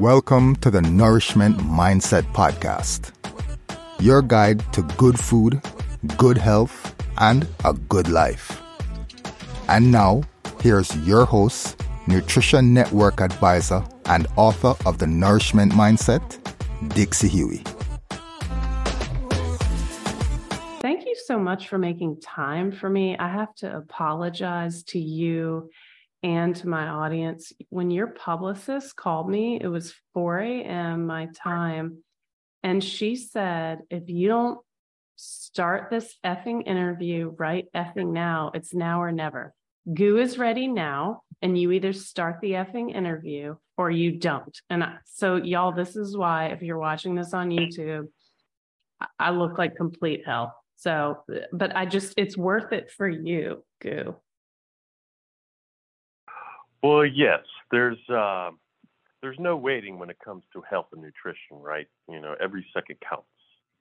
Welcome to the Nourishment Mindset Podcast, your guide to good food, good health, and a good life. And now, here's your host, Nutrition Network advisor and author of The Nourishment Mindset, Dixie Huey. Thank you so much for making time for me. I have to apologize to you and to my audience. When your publicist called me, it was 4 a.m. my time. And she said, if you don't start this effing interview right effing now, it's now or never. Goo is ready now, and you either start the effing interview or you don't. And so, y'all, this is why if you're watching this on YouTube, I look like complete hell. So, but I just, it's worth it for you, Goo. Well, yes, there's uh, there's no waiting when it comes to health and nutrition, right? You know, every second counts.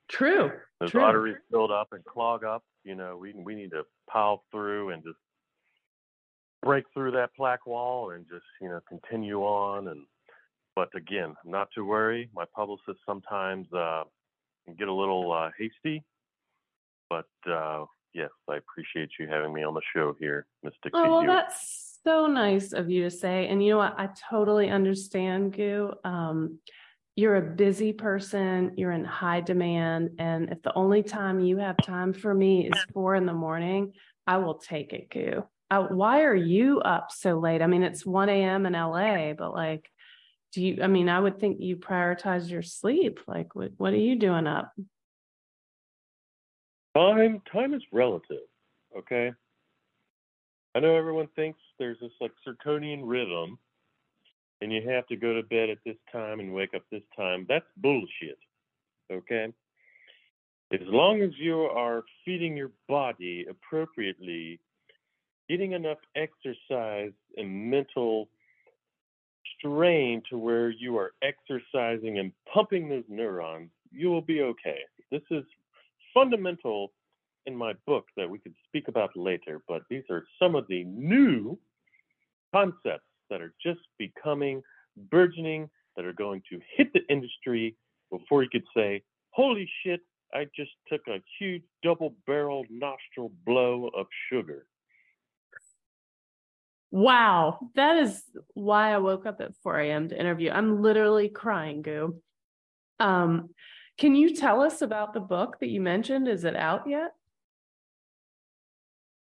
True. Those True. arteries build up and clog up. You know, we we need to pile through and just break through that plaque wall and just you know continue on. And but again, not to worry. My publicist sometimes uh, can get a little uh, hasty, but uh, yes, I appreciate you having me on the show here, Mister. Oh, well, that's so nice of you to say. And you know what? I totally understand, Goo. Um, you're a busy person, you're in high demand. And if the only time you have time for me is four in the morning, I will take it, Goo. Uh, why are you up so late? I mean, it's 1 a.m. in LA, but like, do you, I mean, I would think you prioritize your sleep. Like, what, what are you doing up? Time time is relative, okay? I know everyone thinks there's this like circadian rhythm and you have to go to bed at this time and wake up this time. That's bullshit. Okay? As long as you are feeding your body appropriately, getting enough exercise and mental strain to where you are exercising and pumping those neurons, you will be okay. This is fundamental in my book that we could speak about later, but these are some of the new concepts that are just becoming burgeoning that are going to hit the industry before you could say, Holy shit, I just took a huge double barrel nostril blow of sugar. Wow, that is why I woke up at 4 a.m. to interview. I'm literally crying, Goo. Um, can you tell us about the book that you mentioned? Is it out yet?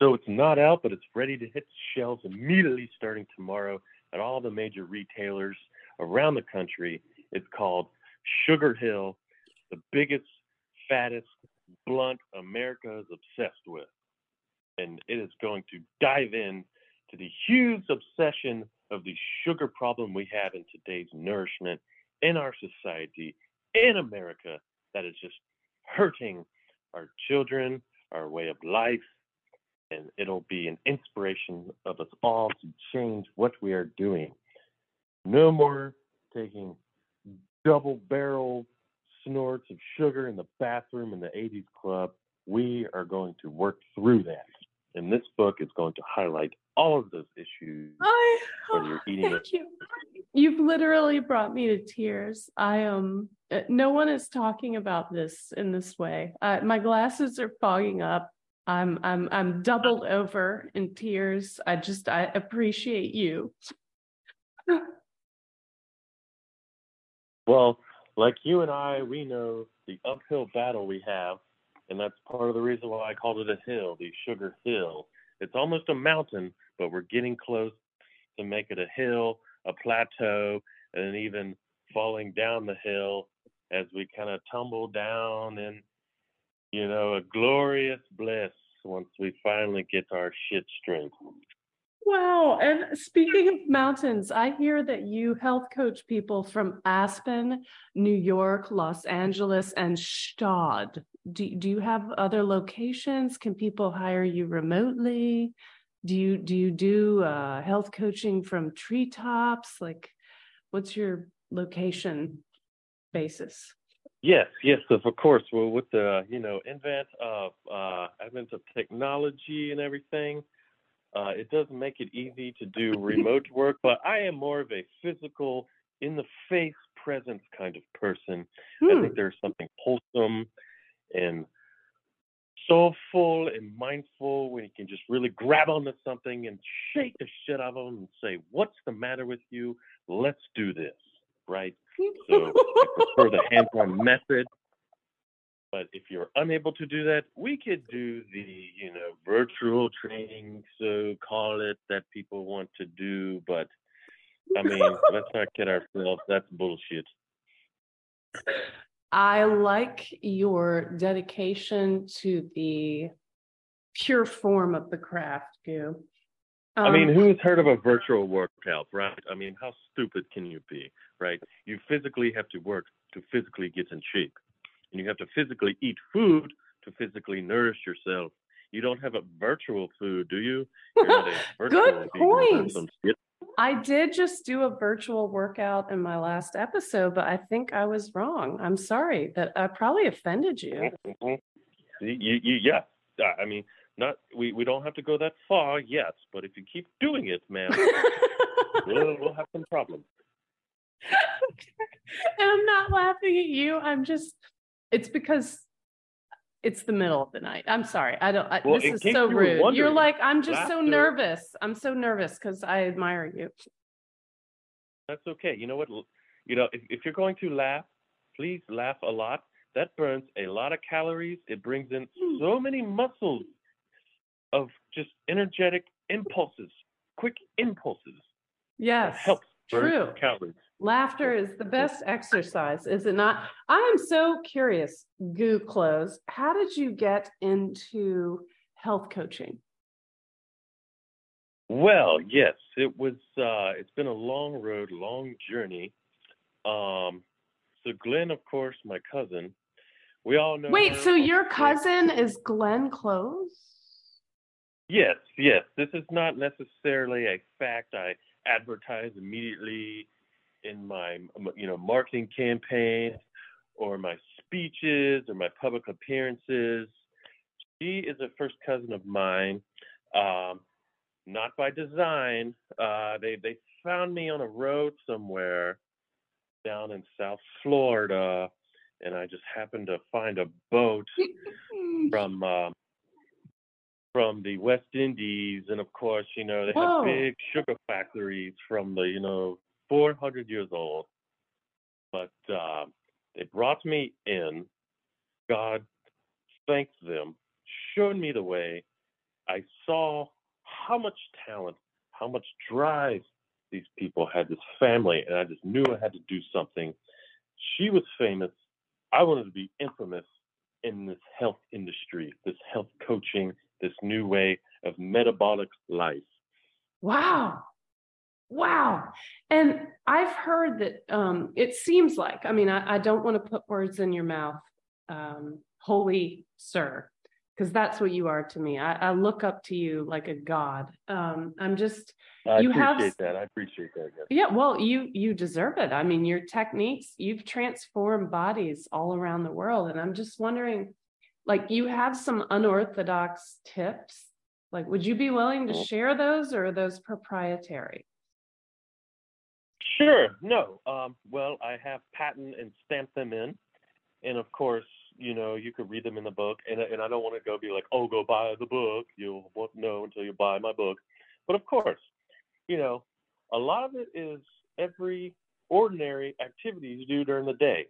So it's not out, but it's ready to hit shelves immediately starting tomorrow at all the major retailers around the country. It's called Sugar Hill, the biggest, fattest blunt America is obsessed with. And it is going to dive in to the huge obsession of the sugar problem we have in today's nourishment in our society in America that is just hurting our children, our way of life, and it'll be an inspiration of us all to change what we are doing. No more taking double barrel snorts of sugar in the bathroom in the 80s club. We are going to work through that. And this book is going to highlight all of those issues. I Whether you're eating thank you. You've literally brought me to tears. I um uh, no one is talking about this in this way. Uh, my glasses are fogging up. I'm I'm I'm doubled over in tears. I just I appreciate you. Well, like you and I, we know the uphill battle we have, and that's part of the reason why I called it a hill, the Sugar Hill. It's almost a mountain, but we're getting close to make it a hill, a plateau, and even falling down the hill as we kind of tumble down in, you know, a glorious bliss once we finally get our shit straight. Wow. And speaking of mountains, I hear that you health coach people from Aspen, New York, Los Angeles, and Stad. Do, do you have other locations? Can people hire you remotely? Do you do you do uh, health coaching from treetops? Like, what's your location basis? Yes, yes, of course. Well, with the you know invent of uh, advent of technology and everything, uh, it does make it easy to do remote work. But I am more of a physical in the face presence kind of person. Hmm. I think there's something wholesome and soulful and mindful when you can just really grab onto something and shake the shit out of them and say, What's the matter with you? Let's do this. Right? So I prefer the hands on method. But if you're unable to do that, we could do the, you know, virtual training, so call it that people want to do. But I mean, let's not kid ourselves. That's bullshit. I like your dedication to the pure form of the craft, Goo. I mean, Um, who's heard of a virtual workout, right? I mean, how stupid can you be, right? You physically have to work to physically get in shape. And you have to physically eat food to physically nourish yourself. You don't have a virtual food, do you? You're not a virtual Good point. I did just do a virtual workout in my last episode, but I think I was wrong. I'm sorry that I probably offended you. You, you, yeah. I mean, not we, we don't have to go that far, yes, but if you keep doing it, man, we'll, we'll have some problems. and I'm not laughing at you. I'm just, it's because it's the middle of the night. I'm sorry. I don't, I, Well, this is so you rude. You're like, I'm just so nervous. I'm so nervous because I admire you. That's okay. You know what? You know, if, if you're going to laugh, please laugh a lot. That burns a lot of calories. It brings in Hmm. so many muscles of just energetic impulses, quick impulses. Yes. helps true. calories. Laughter is the best exercise, is it not? I am so curious, Goo Close. How did you get into health coaching? Well, yes, it was. Uh, it's been a long road, long journey. Um, so Glenn, of course, my cousin. We all know. Wait, so your cousin is Glenn Close? Yes, yes. This is not necessarily a fact I advertise immediately in my you know marketing campaign or my speeches or my public appearances. She is a first cousin of mine, um, not by design. Uh, they they found me on a road somewhere down in South Florida, and I just happened to find a boat from um, from the West Indies, and of course, you know they Whoa. have big sugar factories from the you know 400 years old. But uh, they brought me in. God thanked them, showed me the way. I saw how much talent, how much drive these people had. This family, and I just knew I had to do something. She was famous. I wanted to be infamous in this health industry, this health coaching, this new way of metabolic life. Wow. Wow. And I've heard that um, it seems like, I mean, I, I don't want to put words in your mouth, um, holy sir, because that's what you are to me. I, I look up to you like a god. Um, I'm just, I You have appreciate s- that. I appreciate that. Yes. yeah, well, you you deserve it. I mean, your techniques, you've transformed bodies all around the world. And I'm just wondering, like, you have some unorthodox tips. Like, would you be willing to Mhm. share those or are those proprietary? Sure. No. Um, well, I have patent and stamped them in, and of course, you know, you could read them in the book. And and I don't want to go be like, oh, go buy the book. You won't know until you buy my book. But of course, you know, a lot of it is every ordinary activity you do during the day.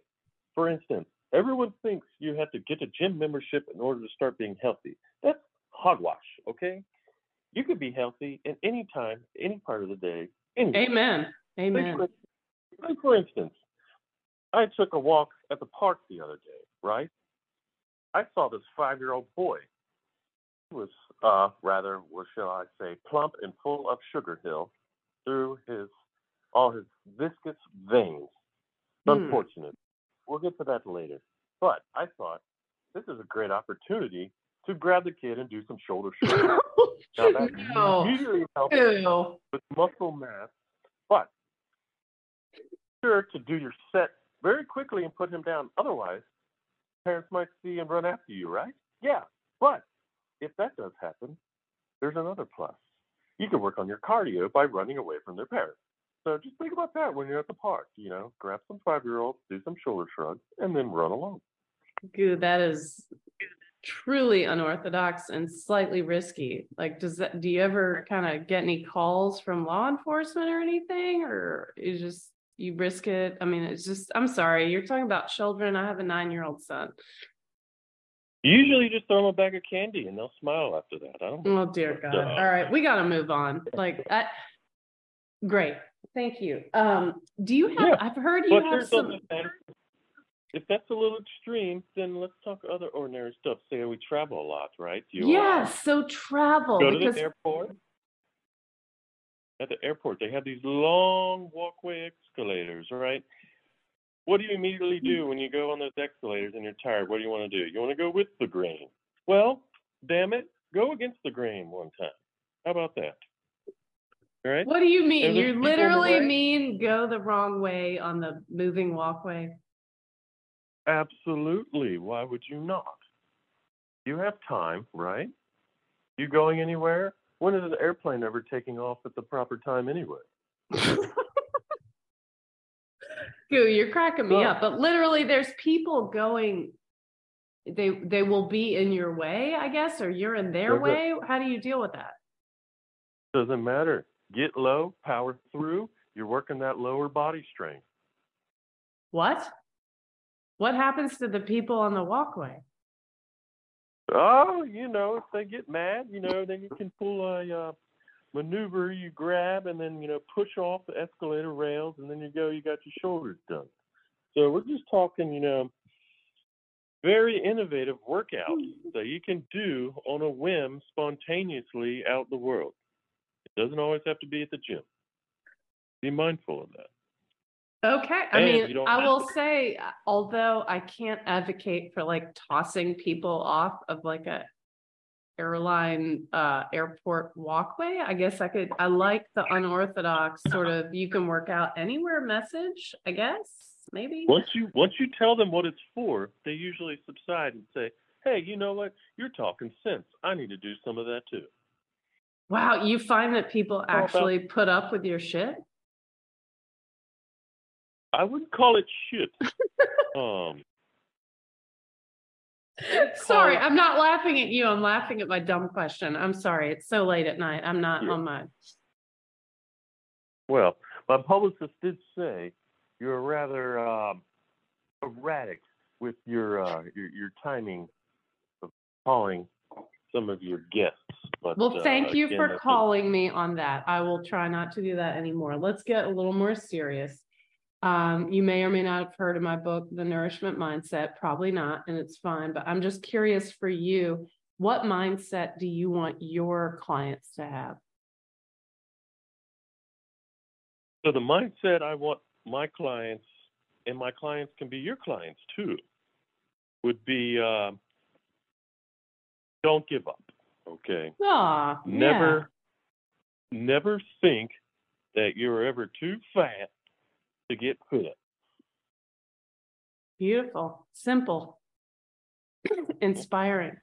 For instance, everyone thinks you have to get a gym membership in order to start being healthy. That's hogwash. Okay. You could be healthy at any time, any part of the day. Anywhere. Amen. Amen. for, like for instance, I took a walk at the park the other day, right? I saw this five year old boy. He was uh rather, what shall I say, plump and full of sugar hill through his all his viscous veins. Hmm. Unfortunate. We'll get to that later. But I thought this is a great opportunity to grab the kid and do some shoulder shrugs. now that no. immediately helps Ew. with muscle mass, but sure to do your set very quickly and put him down. Otherwise, parents might see and run after you, right? Yeah, but if that does happen, there's another plus. You can work on your cardio by running away from their parents. So just think about that when you're at the park. You know, grab some five year olds, do some shoulder shrugs, and then run along. Goo, that is truly unorthodox and slightly risky. Like, does that, do you ever kind of get any calls from law enforcement or anything? Or you just, you risk it? I mean, it's just, I'm sorry, you're talking about children. I have a nine year old son. You usually just throw them a bag of candy and they'll smile after that. I don't. Oh, dear God. Uh, All right, we got to move on. Like, I, great. Thank you. Um, do you have, Yeah, I've heard you But have some. If that's a little extreme, then let's talk other ordinary stuff. Say we travel a lot, right? You uh, yes, so travel go to because the airport. At the airport, they have these long walkway escalators, right? What do you immediately do when you go on those escalators and you're tired? What do you want to do? You want to go with the grain. Well, damn it, go against the grain one time. How about that? All right? What do you mean? There's You people in the literally way. mean go the wrong way on the moving walkway? Absolutely. Why would you not? You have time, right? You going anywhere? When is an airplane ever taking off at the proper time anyway? Goo, you're cracking me Well- up. But literally, there's people going. They they will be in your way, I guess, or you're in their Does it- way. How do you deal with that? Doesn't matter. Get low, power through. You're working that lower body strength. What? What happens to the people on the walkway? Oh, you know, if they get mad, you know, then you can pull a uh, maneuver. You grab and then you know push off the escalator rails, and then you go. You got your shoulders done. So we're just talking, you know, very innovative workouts that you can do on a whim, spontaneously out the world. It doesn't always have to be at the gym. Be mindful of that. Okay, I And mean, I will to- say, although I can't advocate for like tossing people off of like a airline uh airport walkway, I guess I could, I like the unorthodox sort of you can work out anywhere message, I guess, maybe. Once you once you tell them what it's for, they usually subside and say, "Hey, you know what? You're talking sense. I need to do some of that too." Wow, you find that people about- actually put up with your shit? I wouldn't call it shit. um, Sorry, call- I'm not laughing at you. I'm laughing at my dumb question. I'm sorry. It's so late at night. I'm not Yeah. on my well, my publicist did say you're rather um, erratic with your, uh, your your timing of calling some of your guests. But, Well, uh, thank you again, for that's a- calling me on that. I will try not to do that anymore. Let's get a little more serious. Um, you may or may not have heard of my book, The Nourishment Mindset. Probably not, and it's fine, but I'm just curious for you. What mindset do you want your clients to have? So the mindset I want my clients, and my clients can be your clients too, would be uh, don't give up. Okay. Ah, Never, never think that you're ever too fat to get fit. Beautiful, simple, inspiring.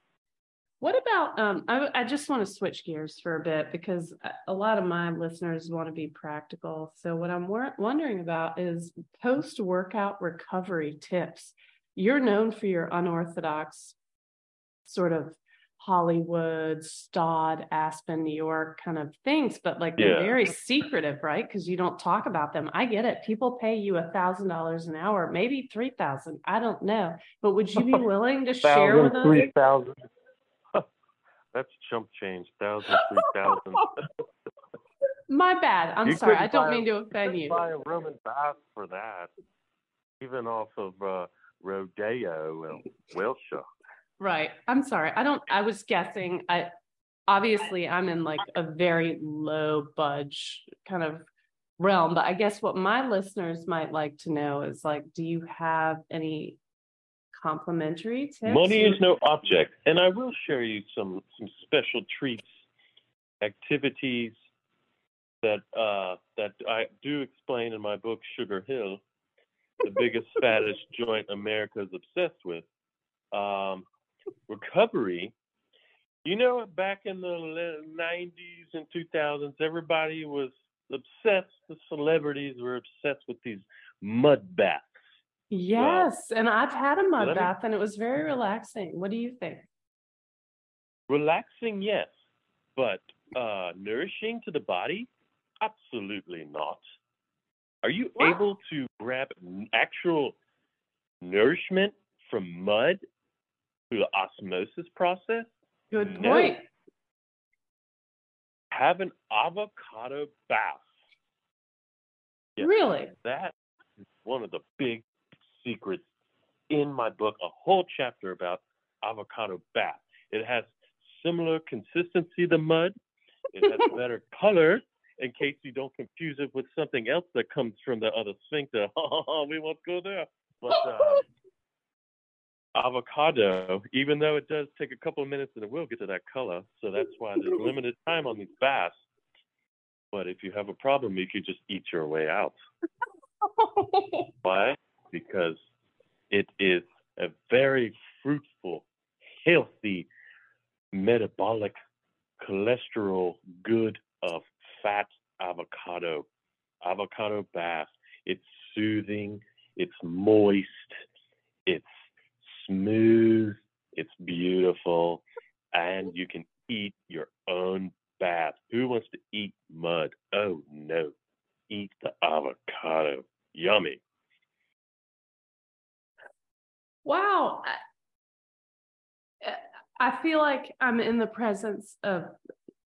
What about, um, I, I just want to switch gears for a bit because a- lot of my listeners want to be practical. So what I'm wor- wondering about is post-workout recovery tips. You're known for your unorthodox sort of Hollywood, Stod, Aspen, New York kind of things, but like they're very secretive, right? Because you don't talk about them. I get it. People pay you a thousand dollars an hour, maybe three thousand. I don't know. But would you be willing to share with us? three thousand. That's chump change. Thousand, three thousand. My bad. I'm You sorry. I don't buy- mean to offend couldn't you. buy a Roman bath for that, even off of uh, Rodeo and Wilshire. Right. I'm sorry. I don't, I was guessing. I obviously I'm in like a very low budge kind of realm, but I guess what my listeners might like to know is like, do you have any complimentary tips? Money is no object, and I will share you some some special treats, activities that uh, that I do explain in my book Sugar Hill, the biggest fattest joint America is obsessed with. Um, recovery. You know, back in the 90s and 2000s, everybody was obsessed. The celebrities were obsessed with these mud baths. Yes, and I've had a mud let me- bath and it was very relaxing. What do you think? Relaxing, yes, but uh, nourishing to the body, absolutely not. Are you What? able to grab actual nourishment from mud through the osmosis process? Good No. point. Have an avocado bath. Yes. Really? That is one of the big secrets in my book, a whole chapter about avocado bath. It has similar consistency to mud. It has better color in case you don't confuse it with something else that comes from the other sphincter. we won't go there. But uh, avocado, even though it does take a couple of minutes and it will get to that color, so that's why there's limited time on these baths. But if you have a problem, you could just eat your way out. Why? Because it is a very fruitful, healthy, metabolic, cholesterol good of fat avocado. Avocado bath. It's soothing, it's moist, it's smooth, it's beautiful, and you can eat your own bath. Who wants to eat mud? Oh no. Eat the avocado. Yummy. Wow. I- feel like I'm in the presence of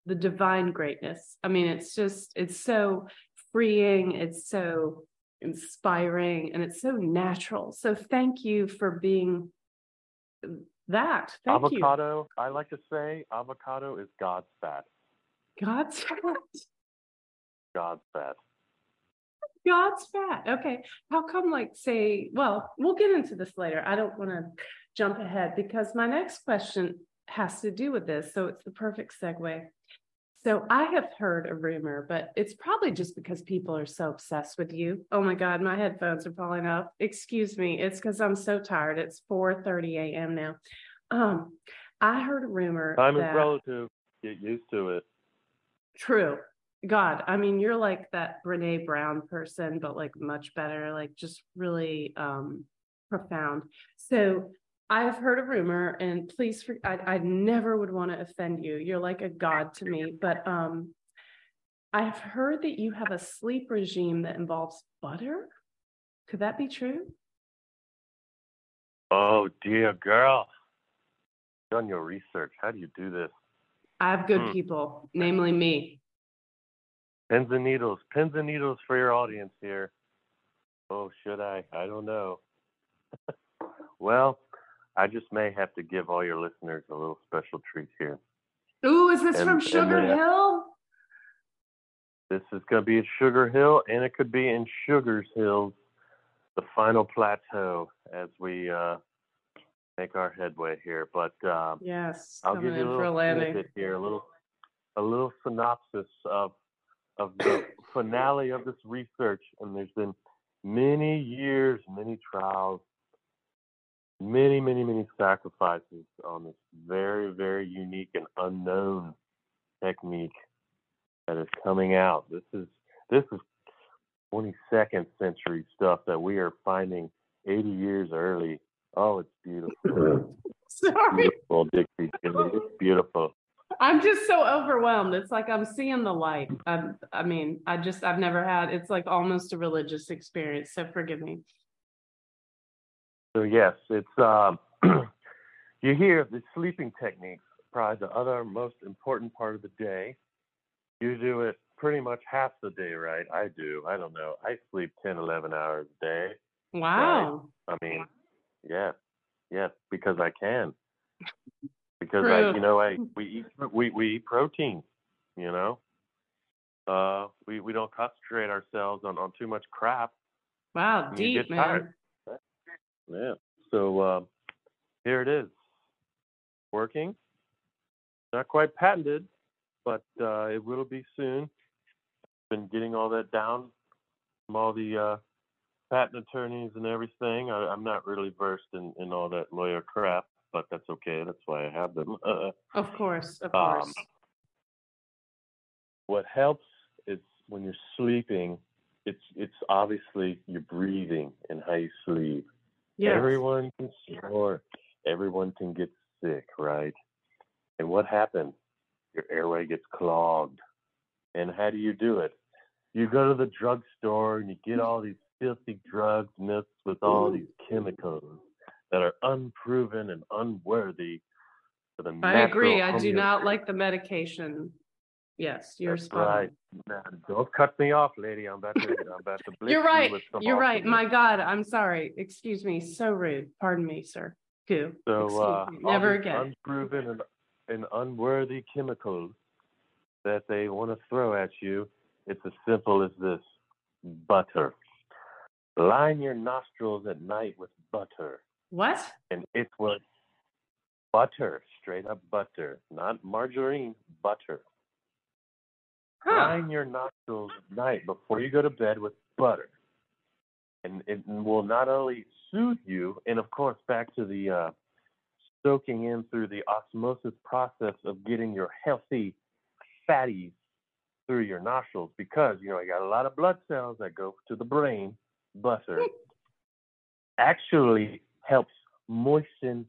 the divine greatness. I mean, it's just, it's so freeing, it's so inspiring, and it's so natural. So thank you for being that. Thank you. avocado, I like to say avocado is God's fat. God's fat. God's fat. God's fat. Okay. How come, like, say, well, we'll get into this later. I don't want to jump ahead because my next question has to do with this. So it's the perfect segue. So I have heard a rumor, but it's probably just because people are so obsessed with you. Oh my God, my headphones are falling off. Excuse me. It's because I'm so tired. It's 4 30 a.m. now. Um, I heard a rumor. Time is that- relative. Get used to it. True. God, I mean, you're like that Brene Brown person, but like much better, like just really um profound. So I've heard a rumor, and please, for, I, I never would want to offend you. You're like a god to me, but um, I've heard that you have a sleep regime that involves butter. Could that be true? Oh dear girl. Done your research. How do you do this? I have good Hmm. people, namely me. Pins and needles. Pins and needles for your audience here. Oh, should I? I don't know. well, I just may have to give all your listeners a little special treat here. Ooh, is this And- from Sugar then- Hill? This is going to be at Sugar Hill, and it could be in Sugar's Hills, the final plateau, as we uh, make our headway here. But um, Yes, I'll give you a a little snippet here, a little, a little synopsis of of the finale of this research. And there's been many years, many trials, many, many, many sacrifices on this very, very unique and unknown technique that is coming out. This is this is 22nd century stuff that we are finding 80 years early. Oh, it's beautiful. Sorry. beautiful, Dixie. It's beautiful. I'm just so overwhelmed. It's like I'm seeing the light. I'm, I mean, I just, I've never had, it's like almost a religious experience. So forgive me. So yes, it's um, you hear the sleeping techniques, probably the other most important part of the day. You do it pretty much half the day, right? I do. I don't know. I sleep 10, 11 hours a day. Wow. I mean, yeah, yeah, because I can. Because I, you know, I we eat we we eat protein. You know, uh, we we don't concentrate ourselves on on too much crap. Wow. Deep, man. tired. Yeah. So um, here it is, working. Not quite patented, but uh, it will be soon. Been getting all that down from all the uh, patent attorneys and everything. I, I'm not really versed in, in all that lawyer crap, but that's okay. That's why I have them. Of course. Of Um, course. what helps is when you're sleeping, it's it's obviously your breathing and how you sleep. Yes. Everyone can snore. Everyone can get sick, right? And what happens? Your airway gets clogged. And how do you do it? You go to the drugstore and you get mm. all these filthy drugs mixed with all these chemicals that are unproven and unworthy for the I agree. I do not like the medication. Yes, you're That's spot right. Now, don't cut me off, lady. I'm about to. I'm about to. blitz You're you right. some You're right. My God, I'm sorry. Excuse me. So rude. Pardon me, sir. Goo. So uh, Never again. unproven and, and unworthy chemicals that they want to throw at you. It's as simple as this: butter. Line your nostrils at night with butter, What? and it will butter, straight up butter, not margarine, butter. Huh. Line your nostrils at night before you go to bed with butter. And it will not only soothe you, and of course, back to the uh, soaking in through the osmosis process of getting your healthy fatties through your nostrils, because you know you got a lot of blood cells that go to the brain. Butter actually helps moisten,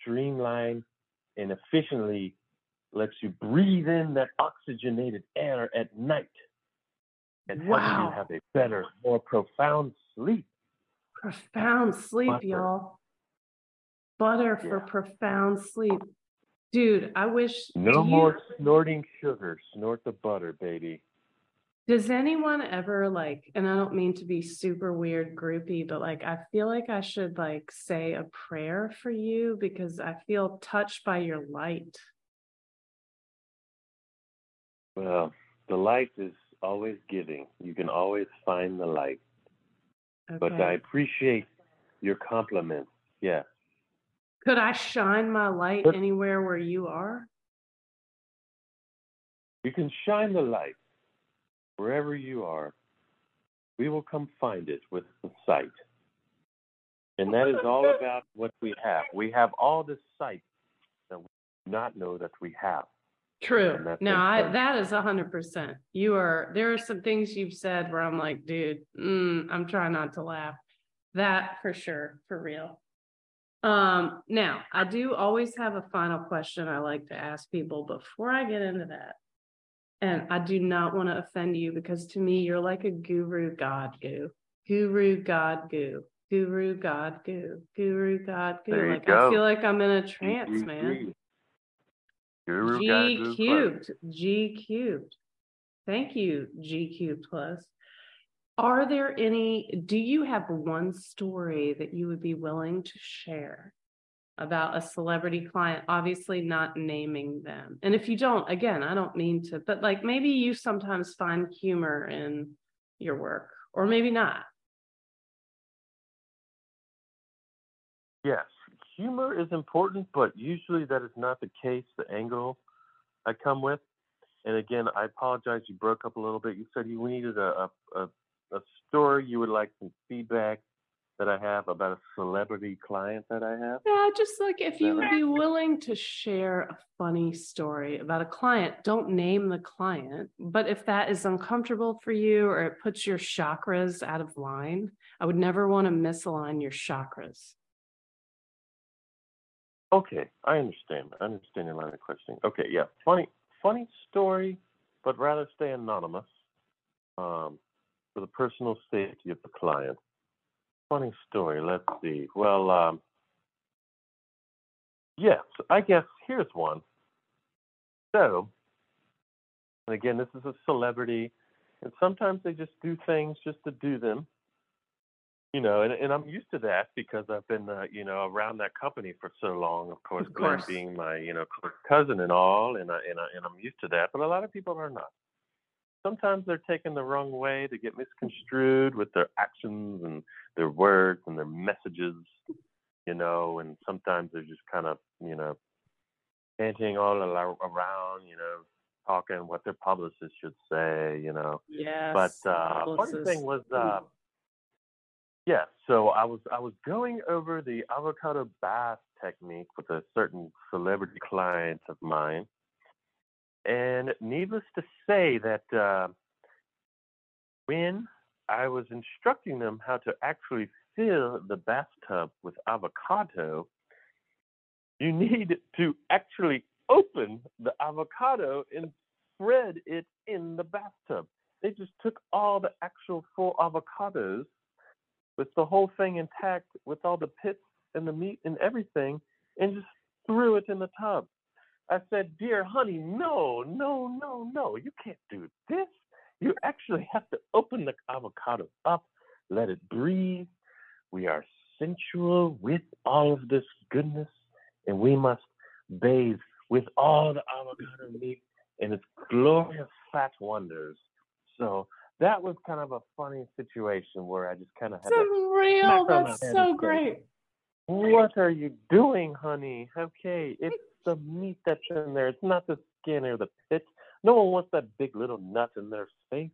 streamline, and efficiently lets you breathe in that oxygenated air at night and helps you have a better, more profound sleep. Profound sleep, Butter. y'all. Butter for Yeah. profound sleep. Dude, I wish. No do you- more snorting sugar. Snort the butter, baby. Does anyone ever like, and I don't mean to be super weird groupie, but like I feel like I should like say a prayer for you because I feel touched by your light. Well, the light is always giving. You can always find the light. But I appreciate your compliments. Yeah. Could I shine my light anywhere where you are? You can shine the light wherever you are. We will come find it with the sight. And that is all about what we have. We have all this sight that we do not know that we have. True. That No, I, that is a hundred percent. You are, there are some things you've said where I'm like, dude, mm, I'm trying not to laugh. That for sure, for real. Um, now I do always have a final question I like to ask people before I get into that. And I do not want to offend you because to me, you're like a guru god goo, guru god goo, guru god goo, guru god goo. There you Like I go. feel like I'm in a trance, man. Guru G cubed, G cubed. Thank you, G cubed plus. Are there any, do you have one story that you would be willing to share about a celebrity client? Obviously, not naming them. And if you don't, again, I don't mean to, but like maybe you sometimes find humor in your work, or maybe not. Yes, humor is important, but usually that is not the case, the angle I come with. And again, I apologize, you broke up a little bit. You said you needed a, a, a, a story, you would like some feedback that I have about a celebrity client that I have. Yeah, just like if you would be willing to share a funny story about a client, don't name the client. But if that is uncomfortable for you or it puts your chakras out of line, I would never want to misalign your chakras. Okay, I understand. I understand your line of questioning. Okay, yeah, funny, funny story, but rather stay anonymous um, for the personal safety of the client. Funny story. Let's see. Well, um, yes, I guess here's one. So, and again, this is a celebrity, and sometimes they just do things just to do them you know, and, and I'm used to that because I've been, uh, you know, around that company for so long. Of course, Of Glenn being my, you know, cousin and all, and I, and I, and I'm used to that. But a lot of people are not. Sometimes they're taken the wrong way. They get misconstrued with their actions and their words and their messages, you know. And sometimes they're just kind of, you know, panting all around, you know, talking what their publicist should say, you know. Yes. But uh, funny thing was, uh, yeah. So I was I was going over the avocado bath technique with a certain celebrity client of mine, and needless to say that uh, when I was instructing them how to actually fill the bathtub with avocado, you need to actually open the avocado and spread it in the bathtub. They just took all the actual full avocados with the whole thing intact, with all the pits and the meat and everything, and just threw it in the tub. I said, Dear honey, no, no, no, no, you can't do this. You actually have to open the avocado up, let it breathe. We are sensual with all of this goodness, and we must bathe with all the avocado meat and its glorious fat wonders. So that was kind of a funny situation where I just kind of had real. That's so say, great. What are you doing, honey? Okay, it's the meat that's in there. It's not the skin or the pit. No one wants that big little nut in their face.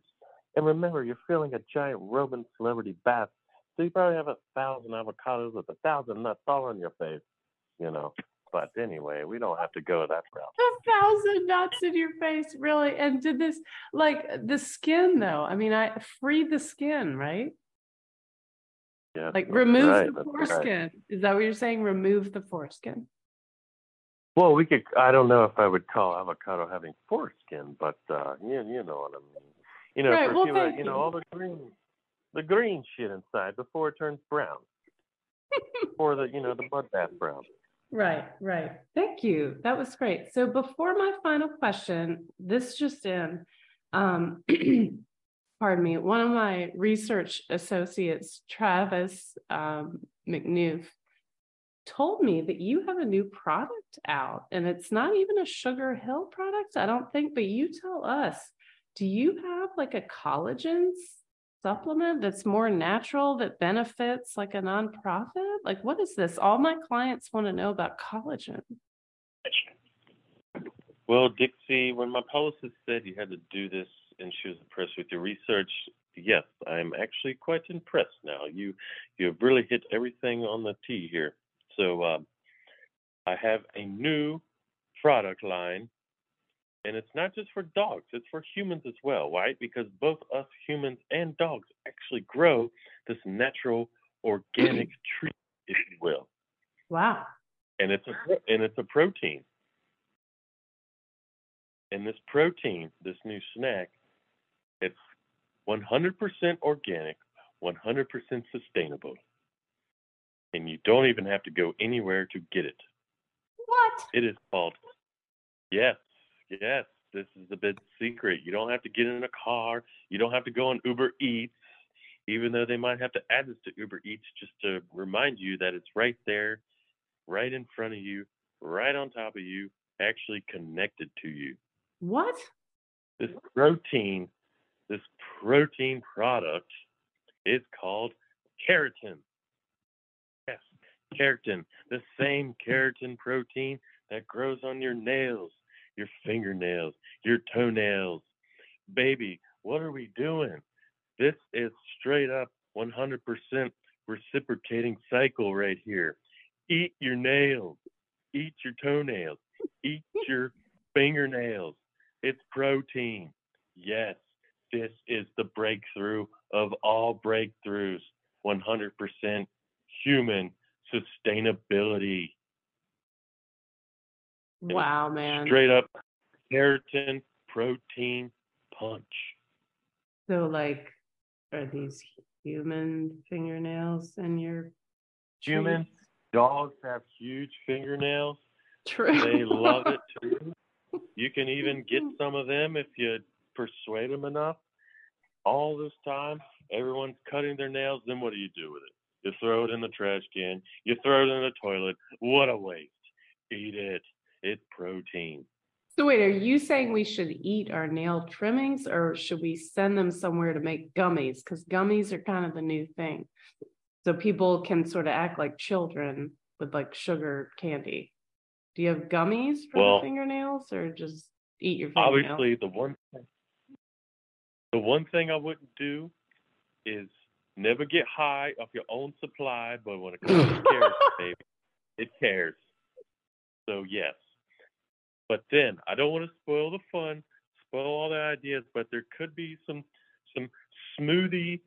And remember, you're feeling a giant Roman celebrity bath, so you probably have a thousand avocados with a thousand nuts all on your face, you know. But anyway, we don't have to go that route. A thousand nuts in your face, really. And did this like the skin though? I mean, I free the skin, right? Yeah, Like remove right, the that's right. foreskin. Is that what you're saying? Remove the foreskin. Well, we could. I don't know if I would call avocado having foreskin, but uh, you you know what I mean. You know, Right, well, thank you know, all the green, the green shit inside before it turns brown, or the you know the mud bath brown. Right, right. Thank you. That was great. So before my final question, this just in, um, pardon me, one of my research associates, Travis um, McNew, told me that you have a new product out and it's not even a Sugar Hill product, I don't think, but you tell us, do you have like a collagen supplement that's more natural that benefits like a nonprofit? Like, what is this? All my clients want to know about collagen. Well, Dixie, when my publicist said you had to do this and she was impressed with your research, yes, I'm actually quite impressed now. You you have really hit everything on the tee here. So um, I have a new product line, and it's not just for dogs; it's for humans as well, right? Because both us humans and dogs actually grow this natural organic treat, if you will, Wow. and it's a and it's a protein. And this protein, this new snack, it's 100% organic, 100% sustainable. And you don't even have to go anywhere to get it. What? It is called, yes, yes, this is the big secret. You don't have to get in a car. You don't have to go on Uber Eats, even though they might have to add this to Uber Eats just to remind you that it's right there, right in front of you, right on top of you, actually connected to you. What? This protein, this protein product is called keratin. Yes, keratin, the same keratin protein that grows on your nails, your fingernails, your toenails. Baby, what are we doing? This is straight up 100% reciprocating cycle right here. Eat your nails, eat your toenails, eat your fingernails. It's protein. Yes, this is the breakthrough of all breakthroughs 100% human sustainability. Wow, man. Straight up keratin protein punch. So, like, are these human fingernails in your Human dogs have huge fingernails. True. They love it too. You can even get some of them if you persuade them enough. All this time, everyone's cutting their nails. Then what do you do with it? You throw it in the trash can. You throw it in the toilet. What a waste. Eat it. It's protein. So, wait, are you saying we should eat our nail trimmings or should we send them somewhere to make gummies? Because gummies are kind of the new thing. So, people can sort of act like children with like sugar candy. Do you have gummies for Well, the fingernails or just eat your fingernails? Obviously, the one thing, the one thing I wouldn't do is never get high off your own supply. But when it comes to carrots, baby, it cares. So yes, but then I don't want to spoil the fun, spoil all the ideas. But there could be some some smoothie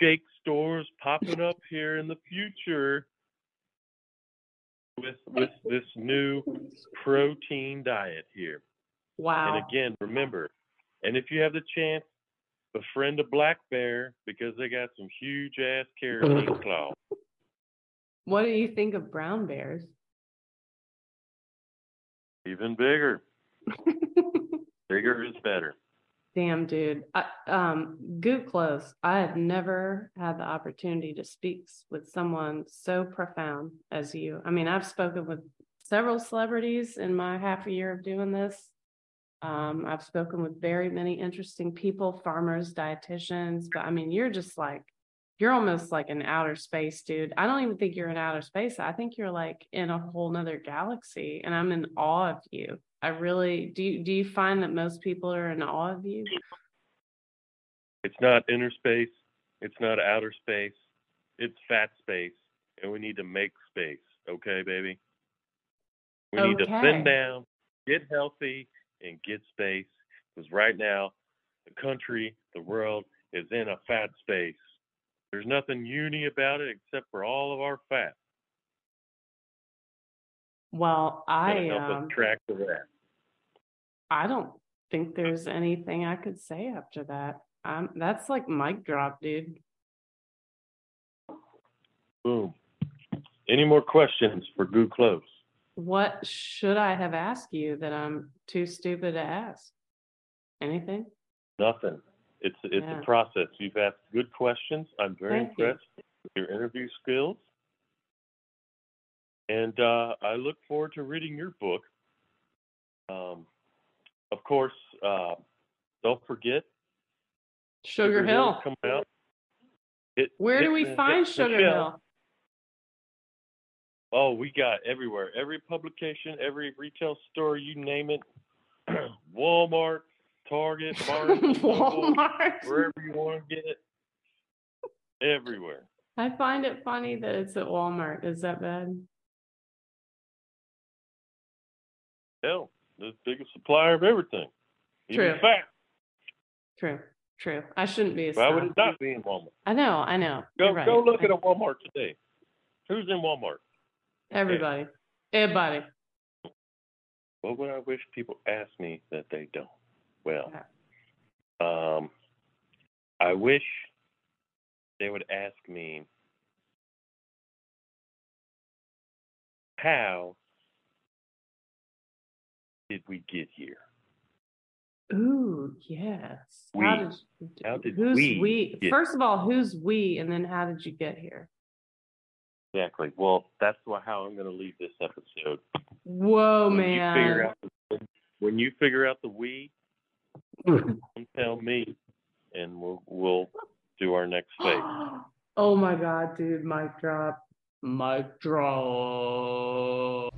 shake stores popping up here in the future with with this new protein diet here. Wow. And again, remember, and if you have the chance, befriend a black bear because they got some huge ass carabiner claws. What do you think of brown bears? Even bigger. Bigger is better. Damn, dude. I, um, Goo Close. I have never had the opportunity to speak with someone so profound as you. I mean, I've spoken with several celebrities in my half a year of doing this. Um, I've spoken with very many interesting people, farmers, dietitians, but I mean, you're just like, you're almost like an outer space, dude. I don't even think you're in outer space. I think you're like in a whole nother galaxy, and I'm in awe of you. I really do. You, do you find that most people are in awe of you? It's not inner space. It's not outer space. It's fat space, and we need to make space. Okay, baby. We need to thin down, get healthy, and get space. Because right now, the country, the world is in a fat space. There's nothing uni about it except for all of our fat. Well, Gotta I help um, us track that. I don't think there's anything I could say after that. Um, that's like mic drop, dude. Boom. Any more questions for Goo Close? What should I have asked you that I'm too stupid to ask? Anything? Nothing. It's it's Yeah. a process. You've asked good questions. I'm very Thank you. impressed with your interview skills, and uh, I look forward to reading your book. Um, of course, uh, don't forget Sugar Hill. coming out. Hit- Where do hit we find Sugar Michelle. Hill? Oh, we got everywhere. Every publication, every retail store, you name it. Walmart, Target, Barnes Walmart. wherever you want to get it. Everywhere. I find it funny that it's at Walmart. Is that bad? Hell, the biggest supplier of everything. Even True. fat. True. True. I shouldn't be a Why would it not be in Walmart? I know. I know. Go right. go look I- at a Walmart today. Who's in Walmart? Everybody. Everybody. What would I wish people asked me that they don't? Well, um, I wish they would ask me how did we get here? Ooh, yes. We. How did, How did who's we we? First of all, who's we, and then how did you get here? Exactly. Well, that's how I'm going to leave this episode. Whoa, when you figure man! out the, when you figure out the we, Mm-hmm. come tell me, and we'll we'll do our next phase. oh my god, dude! Mic drop. Mic drop.